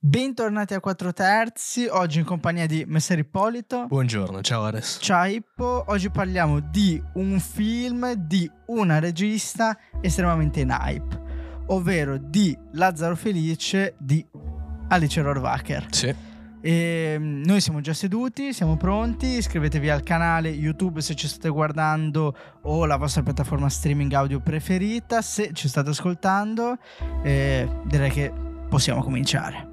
Bentornati a 4 terzi, oggi in compagnia di Messer Ippolito. Buongiorno, ciao Ares. Ciao Ippo, oggi parliamo di un film di una regista estremamente in hype, ovvero di Lazzaro Felice di Alice Rohrwacher. Sì. E mm, noi siamo già seduti, siamo pronti. Iscrivetevi al canale YouTube se ci state guardando o la vostra piattaforma streaming audio preferita. Se ci state ascoltando, eh, direi che possiamo cominciare.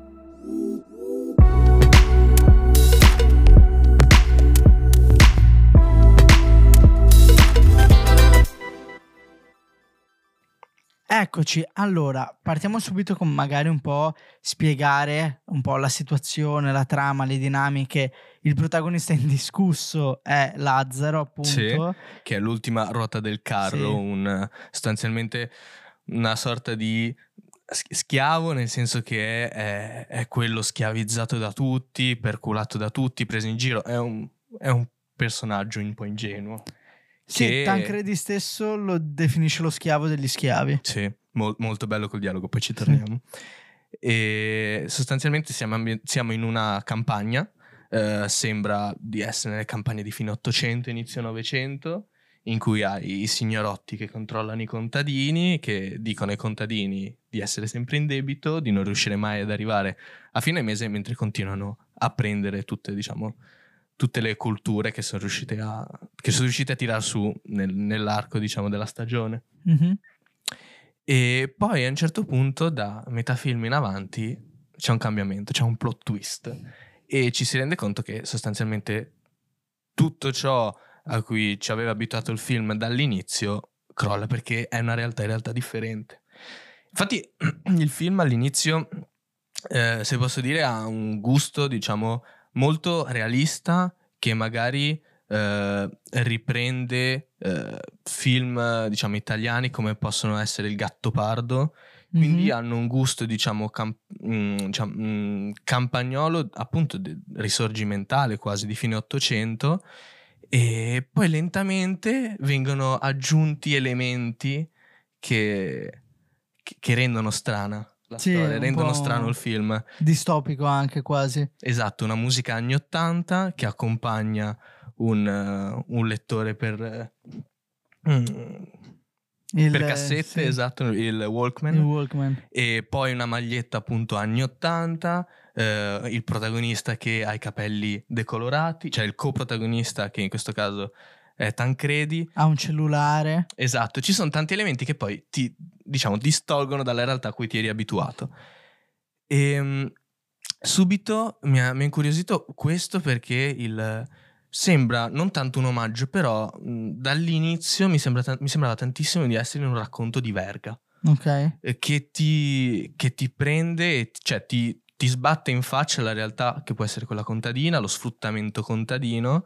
Eccoci, allora partiamo subito con magari un po' spiegare un po' la situazione, la trama, le dinamiche. Il protagonista indiscusso è Lazzaro, appunto. Sì, che è l'ultima ruota del carro, Sì. un, sostanzialmente una sorta di sch- schiavo, nel senso che è, è- è quello schiavizzato da tutti, perculato da tutti, preso in giro. È un, è un personaggio un po' ingenuo. Sì, che- Tancredi stesso lo definisce lo schiavo degli schiavi. Sì, mol- molto bello col dialogo, poi ci torniamo. E sostanzialmente siamo, ambi- siamo in una campagna, eh, sembra di essere nelle campagne di fine 800, inizio 900, in cui hai i signorotti che controllano i contadini, che dicono ai contadini di essere sempre in debito, di non riuscire mai ad arrivare a fine mese, mentre continuano a prendere tutte, diciamo, tutte le culture che sono riuscite a, che sono riuscite a tirar su nel- nell'arco, diciamo, della stagione. Mhm. E poi a un certo punto, da metà film in avanti, c'è un cambiamento, c'è un plot twist. E ci si rende conto che sostanzialmente tutto ciò a cui ci aveva abituato il film dall'inizio crolla perché è una realtà in realtà differente. Infatti, il film all'inizio, eh, se posso dire, ha un gusto, diciamo, molto realista che magari eh, riprende eh, film, diciamo, italiani come possono essere Il Gattopardo, quindi Mhm. hanno un gusto, diciamo, cam- mm, diciamo, mm, campagnolo, appunto, de- risorgimentale quasi di fine Ottocento, e poi lentamente vengono aggiunti elementi che- che rendono strana la Sì, storia, rendono strano il film. Distopico anche quasi. Esatto, una musica anni 80 che accompagna un, eh, un lettore per, mm, Il, per cassette, sì, esatto, il Walkman. Il Walkman. E poi una maglietta appunto anni 80, eh, il protagonista che ha i capelli decolorati, cioè il coprotagonista che in questo caso è Tancredi. Ha un cellulare. Esatto, ci sono tanti elementi che poi ti, diciamo, distolgono dalla realtà a cui ti eri abituato. E mm, subito mi ha, mi ha incuriosito questo perché il, sembra non tanto un omaggio, però mm, dall'inizio mi, sembra mi sembrava tantissimo di essere in un racconto di Verga Ok. eh, che ti, che ti prende, cioè ti, ti sbatte in faccia la realtà che può essere quella contadina, lo sfruttamento contadino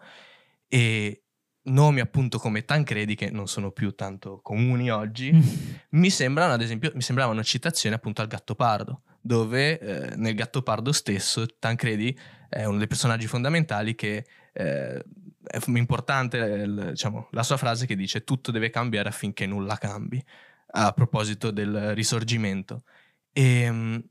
e nomi appunto come Tancredi che non sono più tanto comuni oggi, mi sembrano ad esempio, mi sembrava una citazione appunto al Gattopardo, dove eh, nel Gattopardo stesso Tancredi è uno dei personaggi fondamentali che eh, è importante eh, diciamo, la sua frase che dice tutto deve cambiare affinché nulla cambi, a proposito del risorgimento. E,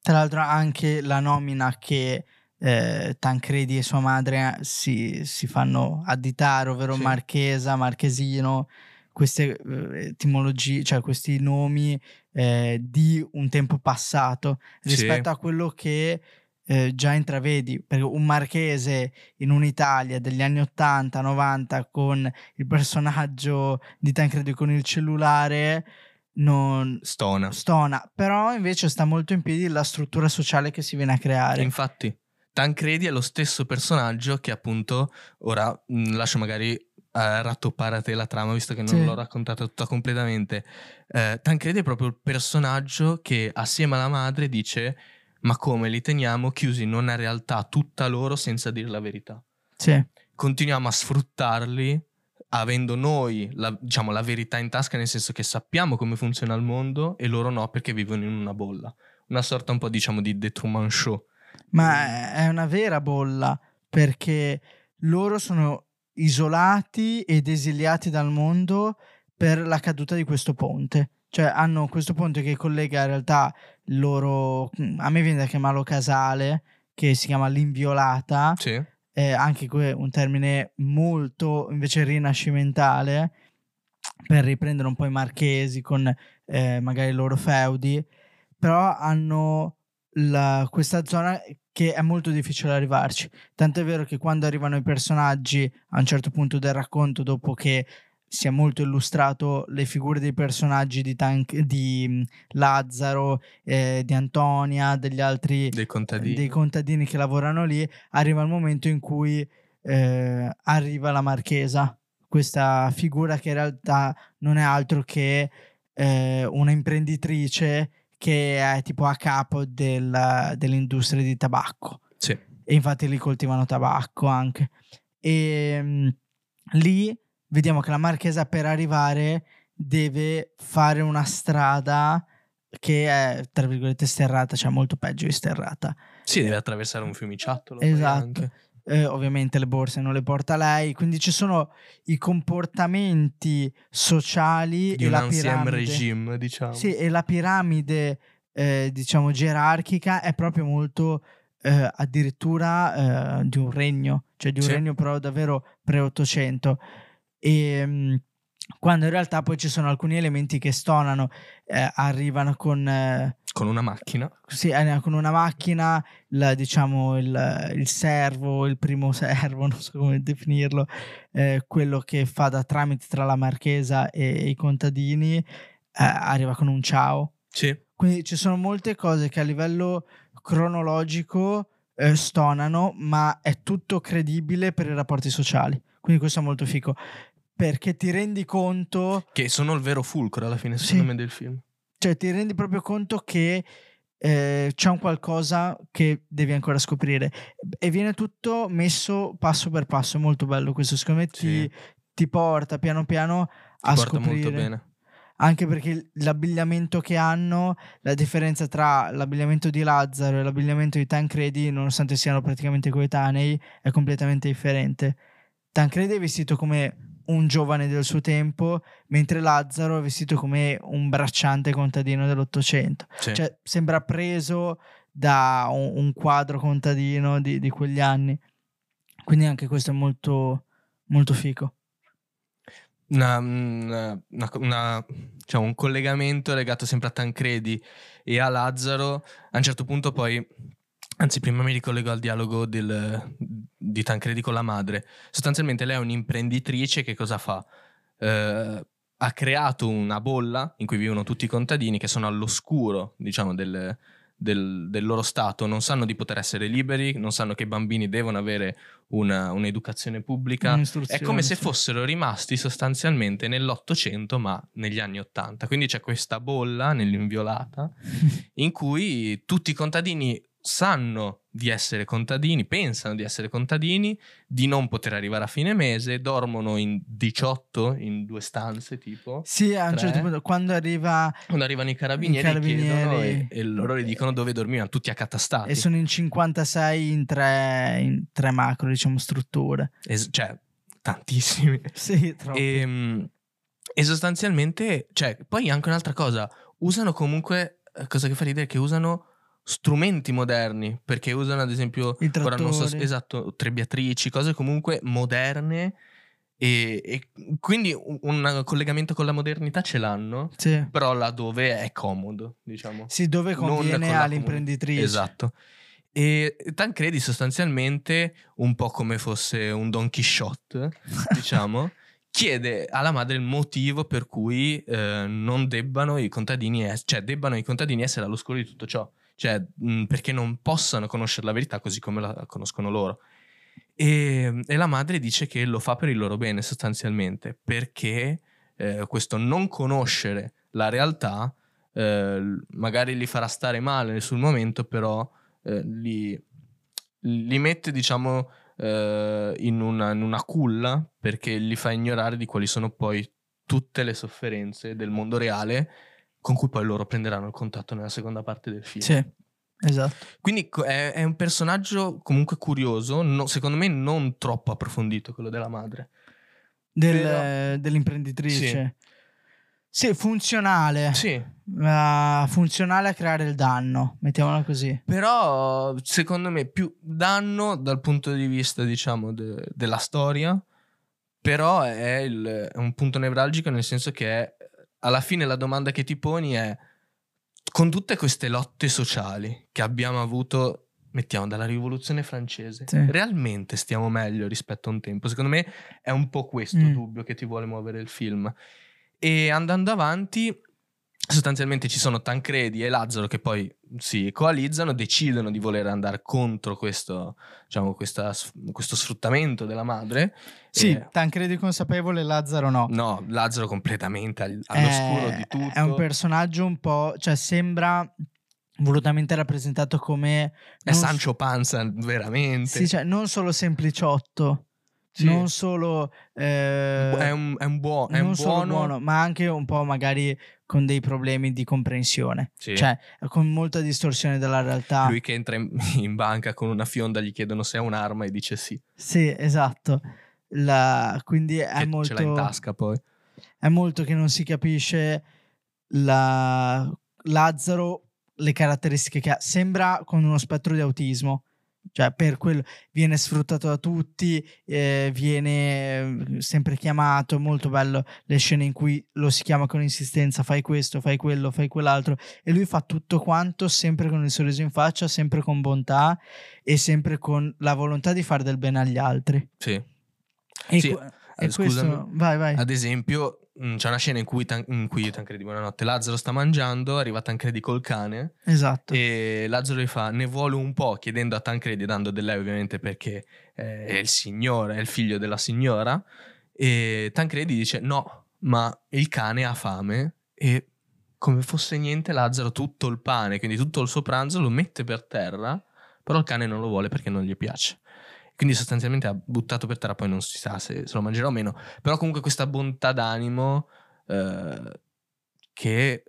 Tra l'altro anche la nomina che eh, Tancredi e sua madre si, si fanno additare, ovvero Sì. Marchesa, Marchesino, queste eh, etimologie, cioè questi nomi eh, di un tempo passato Sì. rispetto a quello che eh, già intravedi, perché un marchese in un'Italia degli anni 80-90 con il personaggio di Tancredi con il cellulare non stona. stona, però invece sta molto in piedi la struttura sociale che si viene a creare. Infatti, Tancredi è lo stesso personaggio che appunto, ora mh, lascio magari eh, rattoppare a te la trama, visto che non Sì. l'ho raccontata tutta completamente. Eh, Tancredi è proprio il personaggio che assieme alla madre dice ma come li teniamo chiusi in una realtà tutta loro senza dire la verità. Sì. Continuiamo a sfruttarli avendo noi la, diciamo, la verità in tasca, nel senso che sappiamo come funziona il mondo e loro no perché vivono in una bolla. Una sorta un po' diciamo di The Truman Show. Ma è una vera bolla perché loro sono isolati ed esiliati dal mondo per la caduta di questo ponte. Cioè hanno questo ponte che collega in realtà il loro... A me viene da chiamarlo casale, che si chiama l'inviolata. Sì. eh, anche que- un termine molto invece rinascimentale per riprendere un po' i marchesi con eh, magari i loro feudi, però hanno la- questa zona che è molto difficile arrivarci. Tanto è vero che quando arrivano i personaggi a un certo punto del racconto, dopo che si è molto illustrato le figure dei personaggi di, Tank- di mh, Lazzaro, eh, di Antonia, degli altri Dei contadini. dei contadini che lavorano lì, arriva il momento in cui eh, arriva la marchesa, questa figura che in realtà non è altro che eh, una imprenditrice che è tipo a capo del- dell'industria di tabacco Sì. e infatti lì coltivano tabacco anche. E mm, lì vediamo che la marchesa per arrivare deve fare una strada che è tra virgolette sterrata, cioè molto peggio di sterrata. Sì, deve attraversare un fiumiciattolo. Esatto. Eh, ovviamente le borse non le porta lei, quindi ci sono i comportamenti sociali Di e un la piramide. regime, diciamo. Sì, e la piramide, eh, diciamo, gerarchica è proprio molto eh, addirittura eh, di un regno, cioè di un Sì. regno però davvero pre-800. E mm, quando in realtà poi ci sono alcuni elementi che stonano, eh, arrivano con, eh, Con una macchina. sì, eh, con una macchina, la- diciamo il, il servo, il primo servo, non so come definirlo, eh, quello che fa da tramite tra la marchesa e i contadini, eh, arriva con un ciao. Sì. Quindi ci sono molte cose che a livello cronologico eh, stonano, ma è tutto credibile per i rapporti sociali. Quindi questo è molto fico. Perché ti rendi conto, Che sono il vero fulcro alla fine, Sì. secondo me, del film. cioè ti rendi proprio conto che eh, c'è un qualcosa che devi ancora scoprire. E viene tutto messo passo per passo. È molto bello questo. Secondo me ti, Sì. ti porta piano piano Ti a scoprire. molto bene. anche perché l'abbigliamento che hanno, la differenza tra l'abbigliamento di Lazzaro e l'abbigliamento di Tancredi, nonostante siano praticamente coetanei, è completamente differente. Tancredi è vestito come un giovane del suo tempo, mentre Lazzaro è vestito come un bracciante contadino dell'Ottocento. Sì. Cioè, sembra preso da un, un quadro contadino di, di quegli anni. Quindi anche questo è molto, molto fico. Una- una- una- diciamo, un collegamento legato sempre a Tancredi e a Lazzaro. A un certo punto poi, anzi prima mi ricollego al dialogo del- di Tancredi con la madre. Sostanzialmente lei è un'imprenditrice che cosa fa? Eh, ha creato una bolla in cui vivono tutti i contadini che sono all'oscuro, diciamo, del, del- del loro stato, non sanno di poter essere liberi, non sanno che i bambini devono avere una- un'educazione pubblica. È come se fossero rimasti sostanzialmente nell'Ottocento, ma negli anni Ottanta. Quindi c'è questa bolla nell'inviolata in cui tutti i contadini sanno di essere contadini, pensano di essere contadini, di non poter arrivare a fine mese, dormono in 18 in due stanze tipo. Sì, a un certo punto, quando arriva Quando arrivano i carabinieri, I carabinieri- chiedono e, e loro gli dicono dove dormivano, tutti accatastati. e sono in 56 in tre, in tre macro, diciamo, strutture. Es- cioè, tantissimi. Sì, troppo. E, e sostanzialmente, cioè, poi anche un'altra cosa, usano comunque, eh, cosa che fa ridere, che usano strumenti moderni, perché usano ad esempio, ora non so, esatto, trebbiatrici, cose comunque moderne e, e quindi un, un collegamento con la modernità ce l'hanno, Sì. però laddove è comodo, diciamo. Sì, dove conviene con all'imprenditrice. Esatto. E Tancredi sostanzialmente, un po' come fosse un Don Quixote, diciamo, chiede alla madre il motivo per cui eh, non debbano i contadini, es- cioè debbano i contadini essere all'oscuro di tutto ciò, cioè mh, perché non possano conoscere la verità così come la conoscono loro. E, e la madre dice che lo fa per il loro bene sostanzialmente, perché eh, questo non conoscere la realtà eh, magari li farà stare male sul momento, però eh, li, li mette, diciamo, eh, in, una, in una culla perché li fa ignorare di quali sono poi tutte le sofferenze del mondo reale con cui poi loro prenderanno il contatto nella seconda parte del film. Sì, esatto. Quindi è, è un personaggio comunque curioso, no- secondo me non troppo approfondito quello della madre. Del- Però- dell'imprenditrice. Sì, funzionale. Sì. Uh, funzionale a creare il danno, mettiamola così. Però, secondo me, più danno dal punto di vista, diciamo, de- della storia. Però è, il, è un punto nevralgico nel senso che è, alla fine la domanda che ti poni è con tutte queste lotte sociali che abbiamo avuto, mettiamo dalla rivoluzione francese, Sì. realmente stiamo meglio rispetto a un tempo? Secondo me è un po' questo Mm. dubbio che ti vuole muovere il film. E andando avanti, sostanzialmente ci sono Tancredi e Lazzaro che poi si coalizzano, decidono di voler andare contro questo, diciamo, questa- questo sfruttamento della madre. Sì, E- Tancredi consapevole, Lazzaro no. no, Lazzaro completamente al- all'oscuro È- di tutto. È un personaggio un po', cioè sembra volutamente rappresentato come È non Sancho Panza, veramente. Sì, cioè, non solo sempliciotto, Sì. non solo, eh, è un, è un buo- è non un solo buono. buono, ma anche un po' magari con dei problemi di comprensione, Sì. cioè con molta distorsione della realtà. Lui che entra in, in banca con una fionda gli chiedono se è un'arma e dice sì. Sì, esatto. La- quindi è Che molto, ce l'ha in tasca poi. è molto che non si capisce la... Lazzaro, le caratteristiche che ha. Sembra con uno spettro di autismo. Cioè, per quello viene sfruttato da tutti, eh, viene eh, sempre chiamato. Molto bello le scene in cui lo si chiama con insistenza: fai questo, fai quello, fai quell'altro. E lui fa tutto quanto sempre con il sorriso in faccia, sempre con bontà e sempre con la volontà di fare del bene agli altri. Sì. E, Sì, e eh, questo, scusami. vai, vai. Ad esempio, mh, c'è una scena in cui, Tan- in cui Tancredi, buonanotte, Lazzaro sta mangiando, arriva Tancredi col cane Esatto. e Lazzaro gli fa ne vuole un po' chiedendo a Tancredi, dando del lei ovviamente perché eh, è il signore, è il figlio della signora e Tancredi dice no, ma il cane ha fame e come fosse niente Lazzaro tutto il pane, quindi tutto il suo pranzo lo mette per terra, però il cane non lo vuole perché non gli piace. Quindi sostanzialmente ha buttato per terra, poi non si sa se, se lo mangerà o meno. Però comunque questa bontà d'animo eh, che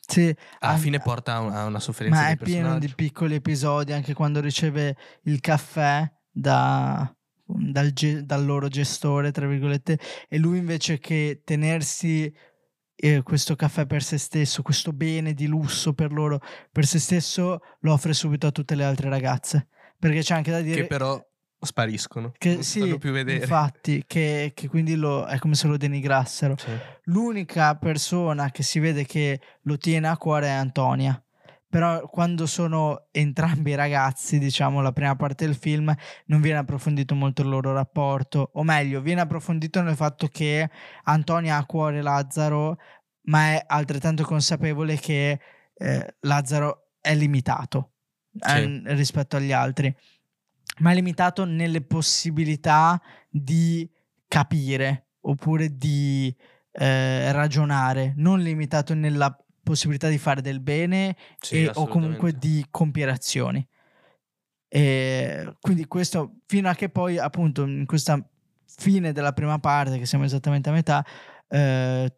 Sì, alla fine porta a un- a una sofferenza ma è pieno di piccoli episodi, anche quando riceve il caffè da, dal, dal loro gestore, tra virgolette, e lui invece che tenersi eh, questo caffè per se stesso, questo bene di lusso per loro, per se stesso, lo offre subito a tutte le altre ragazze. Perché c'è anche da dire... Che però spariscono. che non sì, fanno più vedere. infatti, che, che quindi lo- è come se lo denigrassero. Sì. L'unica persona che si vede che lo tiene a cuore è Antonia. Però quando sono entrambi ragazzi, diciamo, la prima parte del film, non viene approfondito molto il loro rapporto. O meglio, viene approfondito nel fatto che Antonia ha a cuore Lazzaro, ma è altrettanto consapevole che eh, Lazzaro è limitato Sì. eh, rispetto agli altri. Ma è limitato nelle possibilità di capire oppure di eh, ragionare, non limitato nella possibilità di fare del bene Sì, e- o comunque di compiere azioni. E quindi questo fino a che poi appunto in questa fine della prima parte, che siamo esattamente a metà, eh,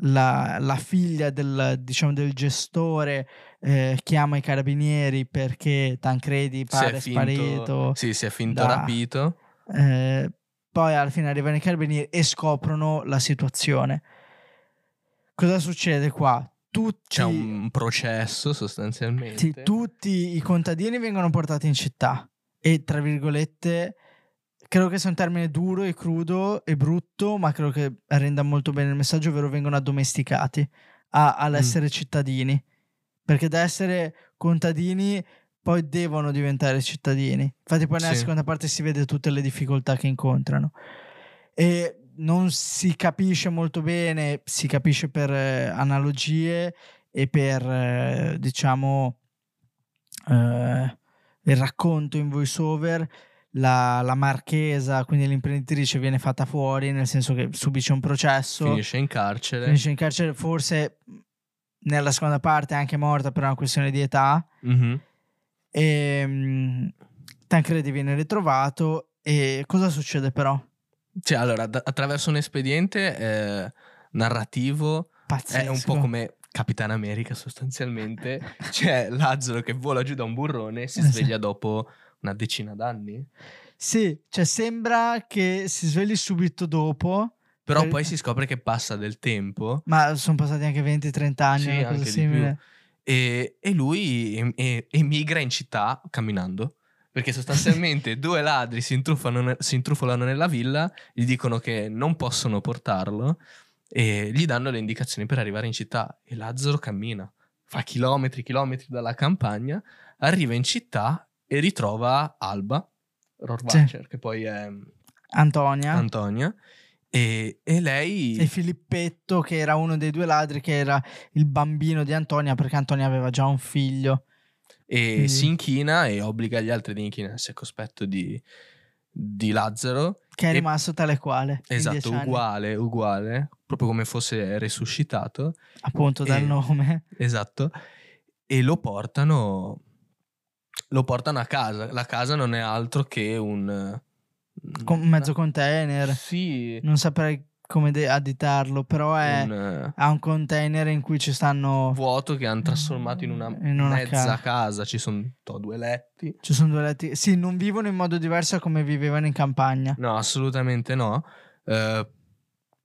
la, la figlia del, diciamo, del gestore eh, chiama i carabinieri perché Tancredi Si pare è finto, sparito. sì, si è finto da- rapito. Eh, poi alla fine arrivano i carabinieri e scoprono la situazione. Cosa succede qua? Tutti, C'è un processo sostanzialmente. sì, tutti i contadini vengono portati in città e tra virgolette credo che sia un termine duro e crudo e brutto ma credo che renda molto bene il messaggio ovvero vengono addomesticati a- all'essere cittadini perché da essere contadini poi devono diventare cittadini infatti poi nella Sì. seconda parte si vede tutte le difficoltà che incontrano e non si capisce molto bene, si capisce per eh, analogie e per eh, diciamo eh, il racconto in voiceover. La, la marchesa, quindi l'imprenditrice, viene fatta fuori, nel senso che subisce un processo, Finisce in carcere. finisce in carcere, forse nella seconda parte è anche morta per una questione di età. Mhm. E mm, Tancredi viene ritrovato. E cosa succede però? Cioè, allora, da- attraverso un espediente eh, narrativo Pazzesco. è un po' come Capitan America sostanzialmente. C'è Lazzaro che vola giù da un burrone e si Esatto. sveglia dopo una decina d'anni. Sì, cioè sembra che si svegli subito dopo, Però Per- poi si scopre che passa del tempo Ma sono passati anche 20-30 anni, Sì, una cosa anche di simile. e, e lui em- e- emigra in città camminando. Perché sostanzialmente due ladri si, ne- si intrufolano nella villa, gli dicono che non possono portarlo e gli danno le indicazioni per arrivare in città. E Lazzaro cammina, fa chilometri, chilometri dalla campagna, arriva in città e ritrova Alba, Rohrwacher, che poi è Antonia Antonia, e, e lei... e Filippetto, che era uno dei due ladri, che era il bambino di Antonia, perché Antonia aveva già un figlio. e Quindi- si inchina e obbliga gli altri ad inchinarsi a cospetto di, di Lazzaro. Che è E- rimasto tale quale. Esatto, uguale, uguale, proprio come fosse resuscitato. appunto dal e- nome. Esatto. E lo portano, lo portano a casa. La casa non è altro che un... Con un mezzo container. Sì, Non saprei come de- additarlo, però è, un eh, ha un container in cui ci stanno. vuoto che hanno trasformato in una, In una mezza ca- casa. Ci sono due letti. Ci sono due letti. Sì, non vivono in modo diverso da come vivevano in campagna. No, assolutamente no. Eh,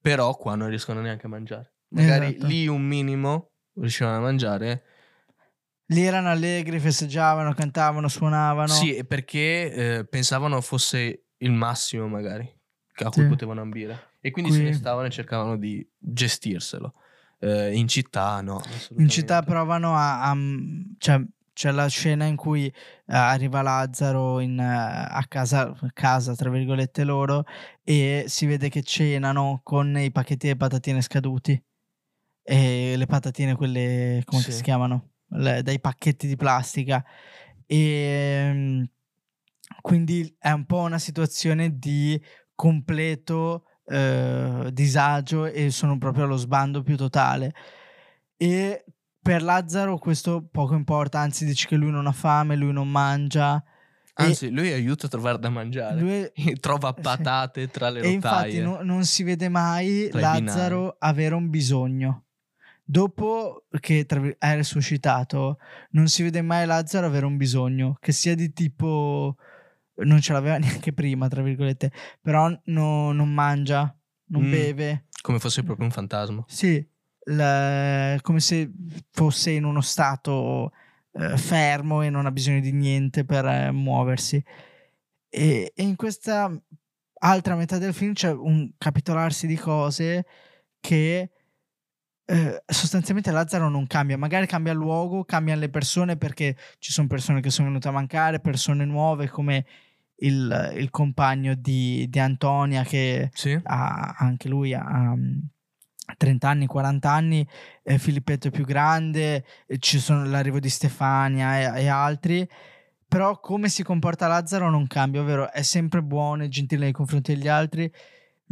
però qua non riescono neanche a mangiare. Magari Esatto. lì un minimo riuscivano a mangiare. Lì erano allegri, festeggiavano, cantavano, suonavano. Sì, perché eh, pensavano fosse il massimo magari a cui Sì. potevano ambire. E quindi Qui- se ne stavano e cercavano di gestirselo. Eh, in città no. In città provano a... a- cioè, c'è la scena in cui eh, arriva Lazzaro in, eh, a casa, casa, tra virgolette loro, e si vede che cenano con i pacchetti di patatine scaduti. E le patatine, quelle, come Sì. si chiamano? Le- dai pacchetti di plastica. E mm, quindi è un po' una situazione di completo eh, disagio e sono proprio allo sbando più totale. E per Lazzaro questo poco importa, anzi dice che lui non ha fame, lui non mangia. Anzi, lui aiuta a trovare da mangiare. Lui- Trova patate tra le e infatti rotaie. no- non si vede mai Lazzaro avere un bisogno. Dopo che è risuscitato, non si vede mai Lazzaro avere un bisogno, che sia di tipo non ce l'aveva neanche prima, tra virgolette, però no- non mangia, non Mm. beve. Come fosse proprio un fantasma. Sì, la- come se fosse in uno stato eh, fermo e non ha bisogno di niente per eh, muoversi. E, e in questa altra metà del film c'è un capitolarsi di cose che eh, sostanzialmente Lazzaro non cambia, magari cambia luogo, cambiano le persone perché ci sono persone che sono venute a mancare, persone nuove come il, il compagno di, di Antonia che Sì? ha anche lui ha um, 30 anni, 40 anni, eh, Filippetto è più grande, eh, ci sono l'arrivo di Stefania e, e altri, però come si comporta Lazzaro non cambia, ovvero è sempre buono e gentile nei confronti degli altri.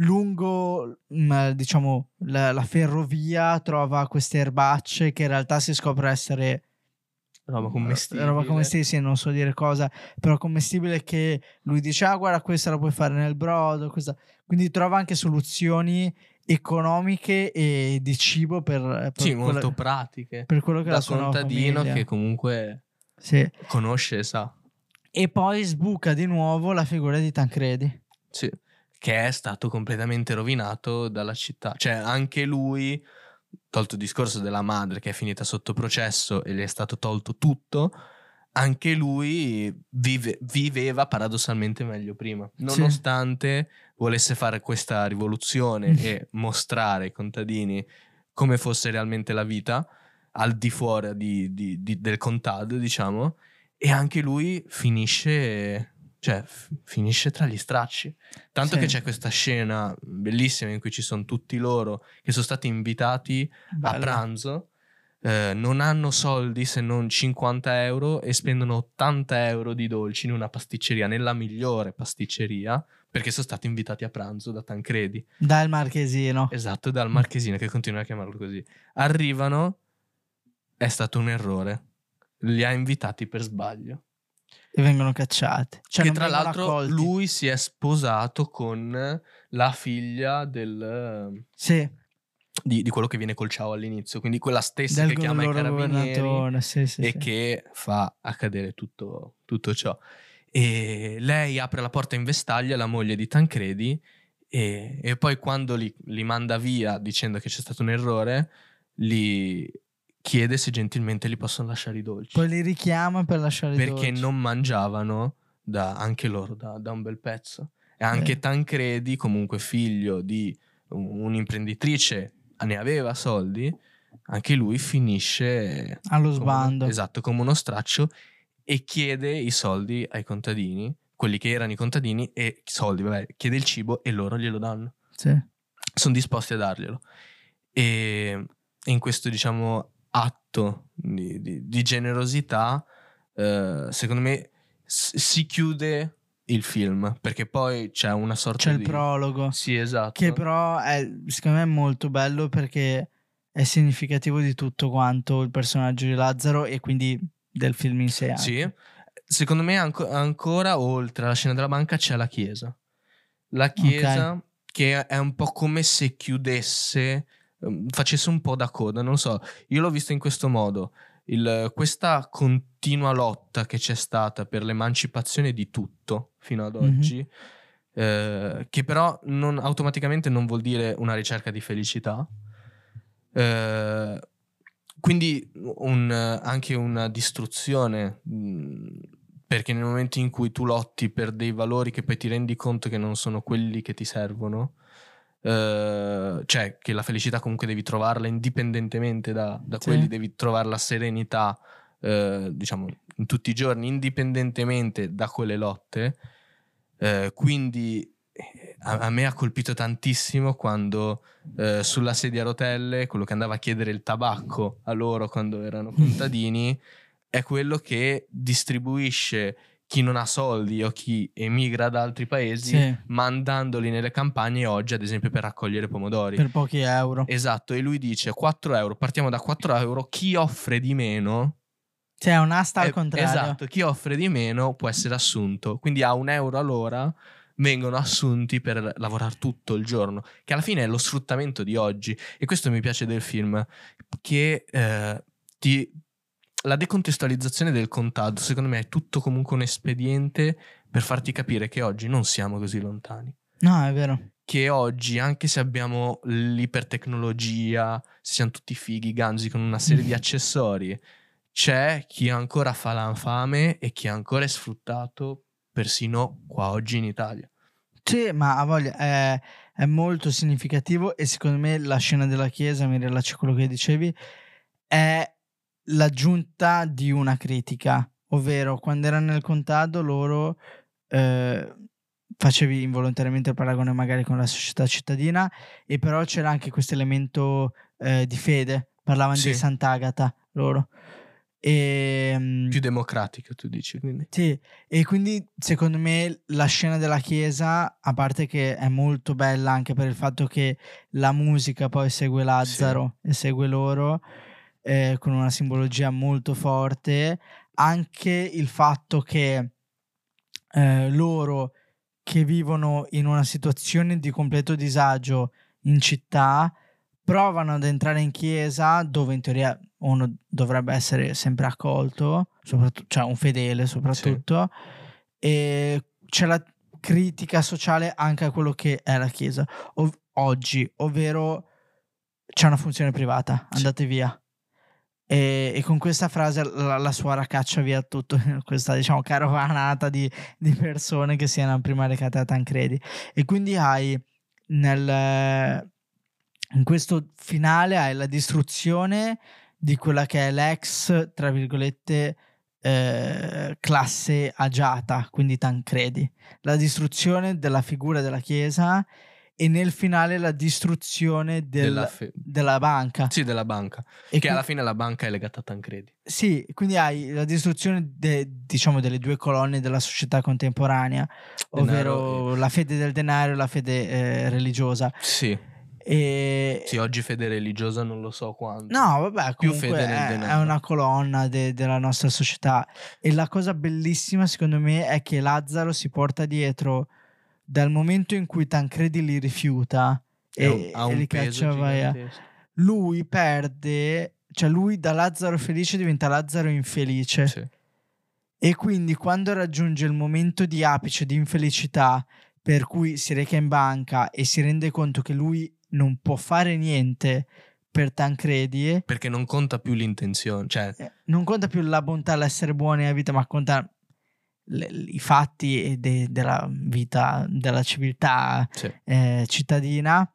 Lungo, mm, diciamo, la, la ferrovia trova queste erbacce che in realtà si scopre essere Roba commestibile. roba commestibile, sì, non so dire cosa, però commestibile che lui dice, ah guarda questa la puoi fare nel brodo, questa... quindi trova anche soluzioni economiche e di cibo per, per Sì, quello, molto pratiche. per quello che Da la contadino che comunque Sì. conosce e sa. E poi sbuca di nuovo la figura di Tancredi. Sì. Che è stato completamente rovinato dalla città. Cioè, anche lui, tolto il discorso della madre che è finita sotto processo e gli è stato tolto tutto, anche lui vive- viveva paradossalmente meglio prima. Nonostante volesse fare questa rivoluzione Mm. e mostrare ai contadini come fosse realmente la vita, al di fuori di- di- di- del contado, diciamo, e anche lui finisce, cioè, f- finisce tra gli stracci. Tanto Sì. che c'è questa scena bellissima in cui ci sono tutti loro che sono stati invitati a Bella. pranzo, eh, non hanno soldi se non 50 euro e spendono 80 euro di dolci in una pasticceria, nella migliore pasticceria, perché sono stati invitati a pranzo da Tancredi. Dal Marchesino. Esatto, dal marchesino che continua a chiamarlo così. Arrivano, è stato un errore. Li ha invitati per sbaglio. E vengono cacciati. Cioè, che tra l'altro accolti. lui si è sposato con la figlia del, Sì, di, di quello che viene col ciao all'inizio, quindi quella stessa del che chiama i loro carabinieri. Sì, sì, e sì. che fa accadere tutto, tutto ciò. E lei apre la porta in vestaglia, la moglie di Tancredi, E, e poi quando li, li manda via dicendo che c'è stato un errore, li chiede se gentilmente li possono lasciare i dolci. Poi li richiama per lasciare i dolci. Perché non mangiavano da, anche loro da, da un bel pezzo. E anche Eh. Tancredi, comunque figlio di un- un'imprenditrice, ne aveva soldi, anche lui finisce Allo come sbando. esatto, come uno straccio e chiede i soldi ai contadini, quelli che erano i contadini, e soldi, vabbè, chiede il cibo e loro glielo danno. Sì. Sono disposti a darglielo. E in questo, diciamo, atto di, di- di generosità, eh, secondo me s- si chiude il film, perché poi c'è una sorta C'è di... il prologo. Sì, esatto. Che però è, secondo me è molto bello perché è significativo di tutto quanto il personaggio di Lazzaro e quindi del film in sé. anche. Sì. Secondo me anco- ancora oltre alla scena della banca c'è la chiesa. La chiesa che è un po' come se chiudesse, facesse un po' da coda, non so. Io l'ho visto in questo modo. Il- questa continua lotta che c'è stata per l'emancipazione di tutto fino ad Mhm. oggi, eh, che però non- automaticamente non vuol dire una ricerca di felicità. Eh, quindi un- anche una distruzione, perché nel momento in cui tu lotti per dei valori che poi ti rendi conto che non sono quelli che ti servono, eh, cioè che la felicità comunque devi trovarla indipendentemente da, da Sì. quelli, devi trovare la serenità, eh, diciamo, in tutti i giorni, indipendentemente da quelle lotte. Eh, quindi eh, a, a me ha colpito tantissimo quando eh, sulla sedia a rotelle, quello che andava a chiedere il tabacco a loro quando erano contadini, è quello che distribuisce chi non ha soldi o chi emigra da altri paesi, Sì, mandandoli nelle campagne oggi, ad esempio, per raccogliere pomodori. per pochi euro. Esatto, e lui dice 4 euro, partiamo da 4 euro, chi offre di meno... Cioè è un'asta al eh, contrario. Esatto, chi offre di meno può essere assunto, quindi a un euro all'ora vengono assunti per lavorare tutto il giorno, che alla fine è lo sfruttamento di oggi. E questo mi piace del film, che eh, ti- la decontestualizzazione del contado, secondo me, è tutto comunque un espediente per farti capire che oggi non siamo così lontani. No, è vero. Che oggi, anche se abbiamo l'ipertecnologia, se siamo tutti fighi, ganzi con una serie di accessori, c'è chi ancora fa la fame e chi ancora è sfruttato persino qua oggi in Italia. Sì, ma a voglia è, è molto significativo e secondo me la scena della chiesa, mi riallaccio a quello che dicevi, è l'aggiunta di una critica, ovvero quando erano nel contado loro eh, facevi involontariamente il paragone magari con la società cittadina e però c'era anche questo elemento eh, di fede, parlavano Sì. di Sant'Agata loro. E, mm, Più democratico, tu dici. Quindi. sì, e quindi secondo me la scena della chiesa, a parte che è molto bella anche per il fatto che la musica poi segue Lazzaro e segue loro eh, con una simbologia molto forte, anche il fatto che eh, loro che vivono in una situazione di completo disagio in città provano ad entrare in chiesa dove in teoria uno dovrebbe essere sempre accolto, soprattutto, cioè un fedele soprattutto, e c'è la critica sociale anche a quello che è la chiesa ov- oggi, ovvero c'è una funzione privata, Sì. andate via. E, e con questa frase la, la suora caccia via tutto, questa diciamo caravanata di, di persone che si erano prima recate a Tancredi. E quindi hai nel, in questo finale hai la distruzione di quella che è l'ex, tra virgolette, eh, classe agiata, quindi Tancredi. La distruzione della figura della Chiesa e nel finale la distruzione del- Della fe- della banca. Sì, della banca. E che qui- alla fine la banca è legata a Tancredi. sì, quindi hai la distruzione de- diciamo delle due colonne della società contemporanea, ovvero Denaro la fede del denaro e la fede eh, religiosa. Sì. E Sì, oggi fede religiosa non lo so quanto. No, vabbè, Più comunque fede nel è, denaro. è una colonna de- della nostra società. E la cosa bellissima, secondo me, è che Lazzaro si porta dietro dal momento in cui Tancredi li rifiuta e, un- e li caccia via. Lui perde, cioè lui da Lazzaro felice diventa Lazzaro infelice. Sì. E quindi quando raggiunge il momento di apice di infelicità per cui si reca in banca e si rende conto che lui non può fare niente per Tancredi. Perché non conta più l'intenzione, cioè... Eh, non conta più la bontà, l'essere buoni nella vita, ma conta le, i fatti de, della vita, della civiltà Sì. eh, cittadina.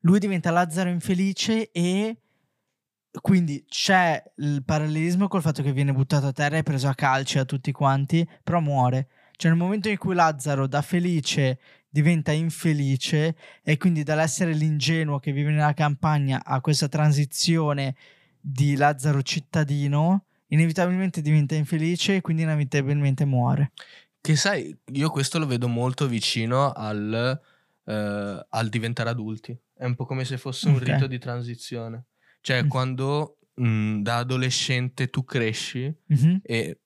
Lui diventa Lazzaro infelice e quindi c'è il parallelismo col fatto che viene buttato a terra e preso a calci da tutti quanti, però muore. Cioè nel momento in cui Lazzaro da felice diventa infelice e quindi dall'essere l'ingenuo che vive nella campagna a questa transizione di Lazzaro cittadino, inevitabilmente diventa infelice e quindi inevitabilmente muore. Che sai, io questo lo vedo molto vicino al, eh, al diventare adulti. È un po' come se fosse un Ok. rito di transizione. Cioè, Mm. quando mh, da adolescente tu cresci Mhm. e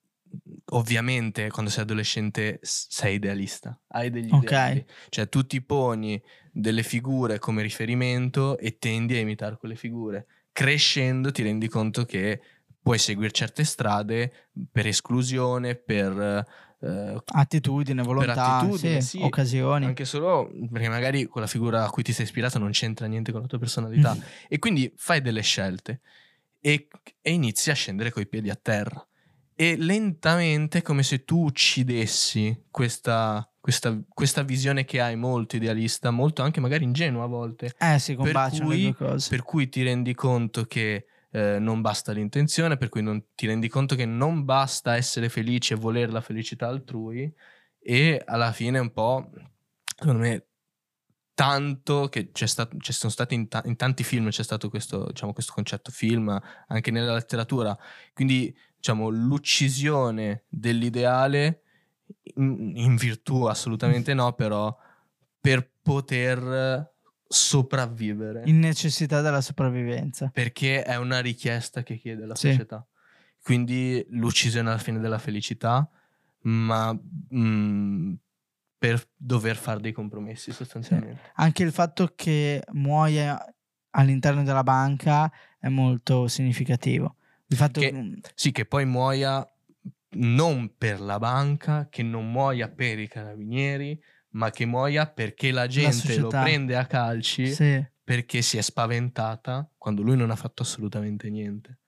ovviamente quando sei adolescente sei idealista, hai degli Ok. ideali. Cioè, tu ti poni delle figure come riferimento e tendi a imitare quelle figure. Crescendo ti rendi conto che puoi seguire certe strade per esclusione, per... eh, Attitudine, volontà, attitudine, sì, sì. occasioni. anche solo perché magari quella figura a cui ti sei ispirato non c'entra niente con la tua personalità Mm. e quindi fai delle scelte e, e inizi a scendere coi piedi a terra e lentamente è come se tu uccidessi questa, questa, questa visione che hai molto idealista, molto anche magari ingenua a volte, Eh per combaciano cui- le due cose. per cui ti rendi conto che eh, non basta l'intenzione, per cui non, ti rendi conto che non basta essere felice e volere la felicità altrui e alla fine un po', secondo me, tanto che c'è stato, ci sono stati in, ta- in tanti film c'è stato questo, diciamo, questo concetto film, anche nella letteratura, quindi diciamo l'uccisione dell'ideale in, in virtù assolutamente no, però per poter sopravvivere In necessità della sopravvivenza. perché è una richiesta che chiede la Sì. società. Quindi l'uccisione alla fine della felicità, ma mm, per dover fare dei compromessi sostanzialmente. Anche il fatto che muoia all'interno della banca è molto significativo. Il fatto Che- che... Sì, che poi muoia non per la banca, che non muoia per i carabinieri, ma che muoia perché la gente lo società. prende a calci Sì, perché si è spaventata quando lui non ha fatto assolutamente niente.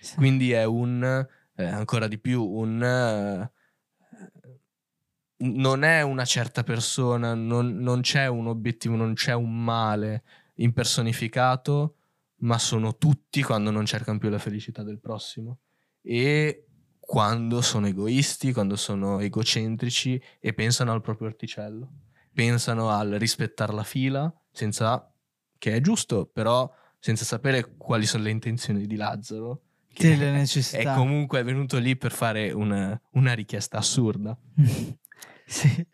sì. Quindi è un, eh, ancora di più, un... eh, non è una certa persona, non, non c'è un obiettivo, non c'è un male impersonificato, ma sono tutti quando non cercano più la felicità del prossimo. E quando sono egoisti, quando sono egocentrici e pensano al proprio orticello. Pensano al rispettare la fila, senza, che è giusto, però senza sapere quali sono le intenzioni di Lazzaro. Che le è necessità. comunque venuto lì per fare una, una richiesta assurda, sì.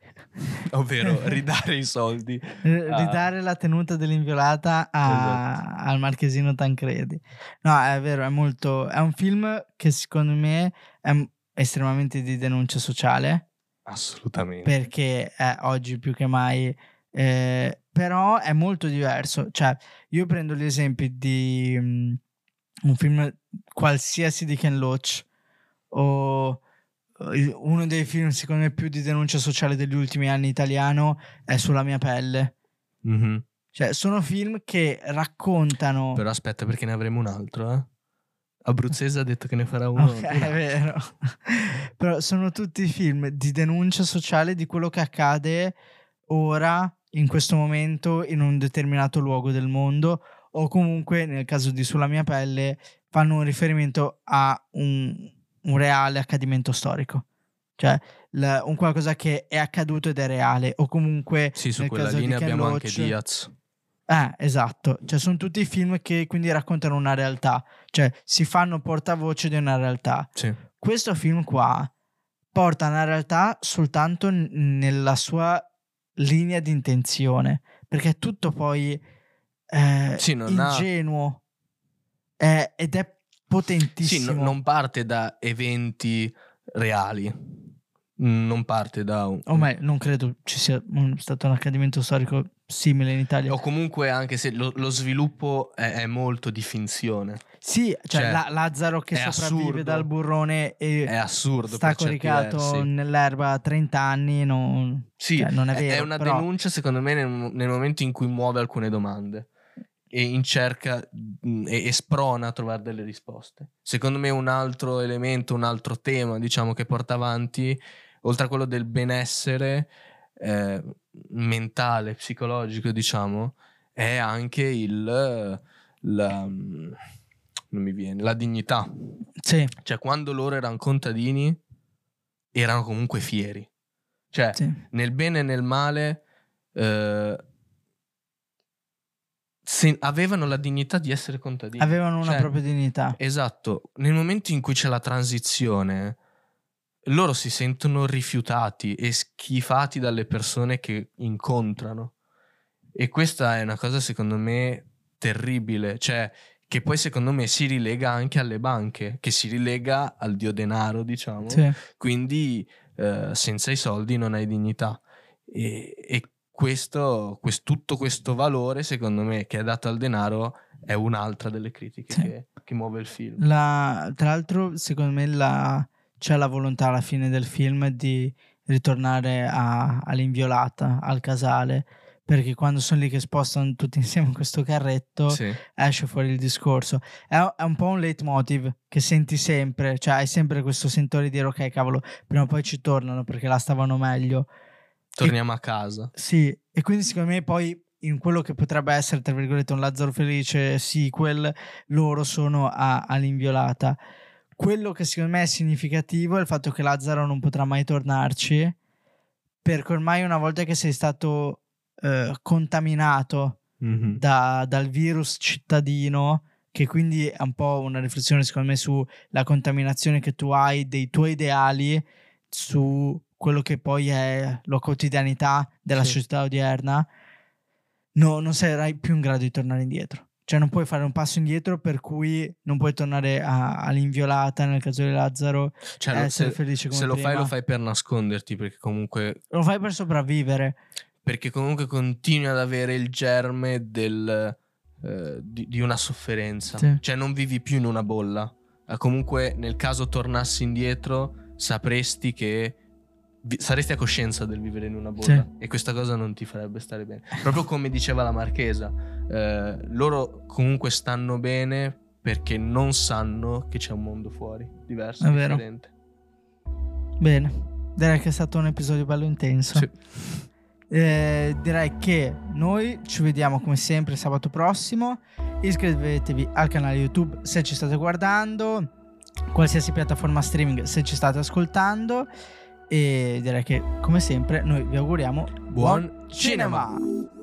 ovvero ridare i soldi. R-. Ridare la tenuta dell'inviolata a- Esatto. al marchesino Tancredi. No, è vero, è molto... È un film che secondo me è estremamente di denuncia sociale. Assolutamente. perché è oggi più che mai eh, però è molto diverso cioè io prendo gli esempi di mm, un film qualsiasi di Ken Loach o eh, uno dei film secondo me più di denuncia sociale degli ultimi anni italiano è Sulla mia pelle Mhm. cioè sono film che raccontano Però aspetta perché ne avremo un altro, eh? Abruzzese ha detto che ne farà uno. Ok, è vero. Però sono tutti film di denuncia sociale di quello che accade ora, in questo momento, in un determinato luogo del mondo, o comunque, nel caso di Sulla mia pelle, fanno un riferimento a un, un reale accadimento storico. Cioè, l- un qualcosa che è accaduto ed è reale, o comunque Sì, su nel quella linea abbiamo anche Loach- Diaz. Eh, esatto. Cioè, sono tutti film che quindi raccontano una realtà. Cioè, si fanno portavoce di una realtà. Sì. Questo film qua porta una realtà soltanto n- nella sua linea di intenzione. Perché è tutto poi eh, Sì, non ha- ingenuo. Eh, ed è Sì, potentissimo. no- non parte da eventi reali. Non parte da un... O meglio, non credo ci sia un- stato un accadimento storico simile in Italia. O comunque anche se lo, lo sviluppo è, è molto di finzione. Sì, cioè, Cioè, la- Lazzaro che è sopravvive assurdo. dal burrone e È assurdo. sta coricato nell'erba a 30 anni, non, Sì, cioè, non è vero. una però- denuncia secondo me nel, nel momento in cui muove alcune domande in cerca mh, e, e sprona a trovare delle risposte. Secondo me un altro elemento, un altro tema diciamo che porta avanti, oltre a quello del benessere eh, mentale, psicologico diciamo, è anche il... La, mh, non mi viene, la dignità. Sì, Cioè quando loro erano contadini erano comunque fieri. Cioè sì. nel bene e nel male eh, se- avevano la dignità di essere contadini. Avevano una Cioè, propria dignità. Esatto, nel momento in cui c'è la transizione, loro si sentono rifiutati e schifati dalle persone che incontrano. E questa è una cosa secondo me terribile, cioè che poi secondo me si rilega anche alle banche, che si rilega al dio denaro, diciamo Sì. quindi eh, senza i soldi non hai dignità e, e questo, quest- tutto questo valore secondo me che è dato al denaro è un'altra delle critiche Sì. che, che muove il film La- tra l'altro, secondo me la- c'è la volontà alla fine del film di ritornare a- all'inviolata, al casale, perché quando sono lì che spostano tutti insieme questo carretto, Sì. esce fuori il discorso. È, è un po' un leitmotiv che senti sempre, cioè hai sempre questo sentore di dire ok cavolo, prima o poi ci tornano perché la stavano meglio. Torniamo a casa Sì, e quindi secondo me poi in quello che potrebbe essere, tra virgolette, un Lazzaro Felice sequel, loro sono a- all'inviolata. Quello che secondo me è significativo è il fatto che Lazzaro non potrà mai tornarci, perché ormai una volta che sei stato eh, contaminato Mhm. da- dal virus cittadino, che quindi è un po' una riflessione secondo me sulla contaminazione che tu hai dei tuoi ideali su quello che poi è la quotidianità della Sì. società odierna, no- non sarai più in grado di tornare indietro. Cioè non puoi fare un passo indietro per cui non puoi tornare a- all'inviolata nel caso di Lazzaro Cioè, essere se, felice come se lo fai prima. lo fai per nasconderti perché comunque Lo fai per sopravvivere. perché comunque continui ad avere il germe del, eh, di, di una sofferenza. Sì. Cioè non vivi più in una bolla. Eh, comunque nel caso tornassi indietro sapresti che vi- saresti a coscienza del vivere in una bolla Sì. e questa cosa non ti farebbe stare bene. Proprio come diceva la Marchesa, eh, loro comunque stanno bene perché non sanno che c'è un mondo fuori, diverso, È vero. differente. Bene, direi che è stato un episodio bello intenso. Sì. Eh, direi che noi ci vediamo come sempre sabato prossimo. Iscrivetevi al canale YouTube se ci state guardando, qualsiasi piattaforma streaming se ci state ascoltando. E direi che come sempre noi vi auguriamo Buon cinema! cinema.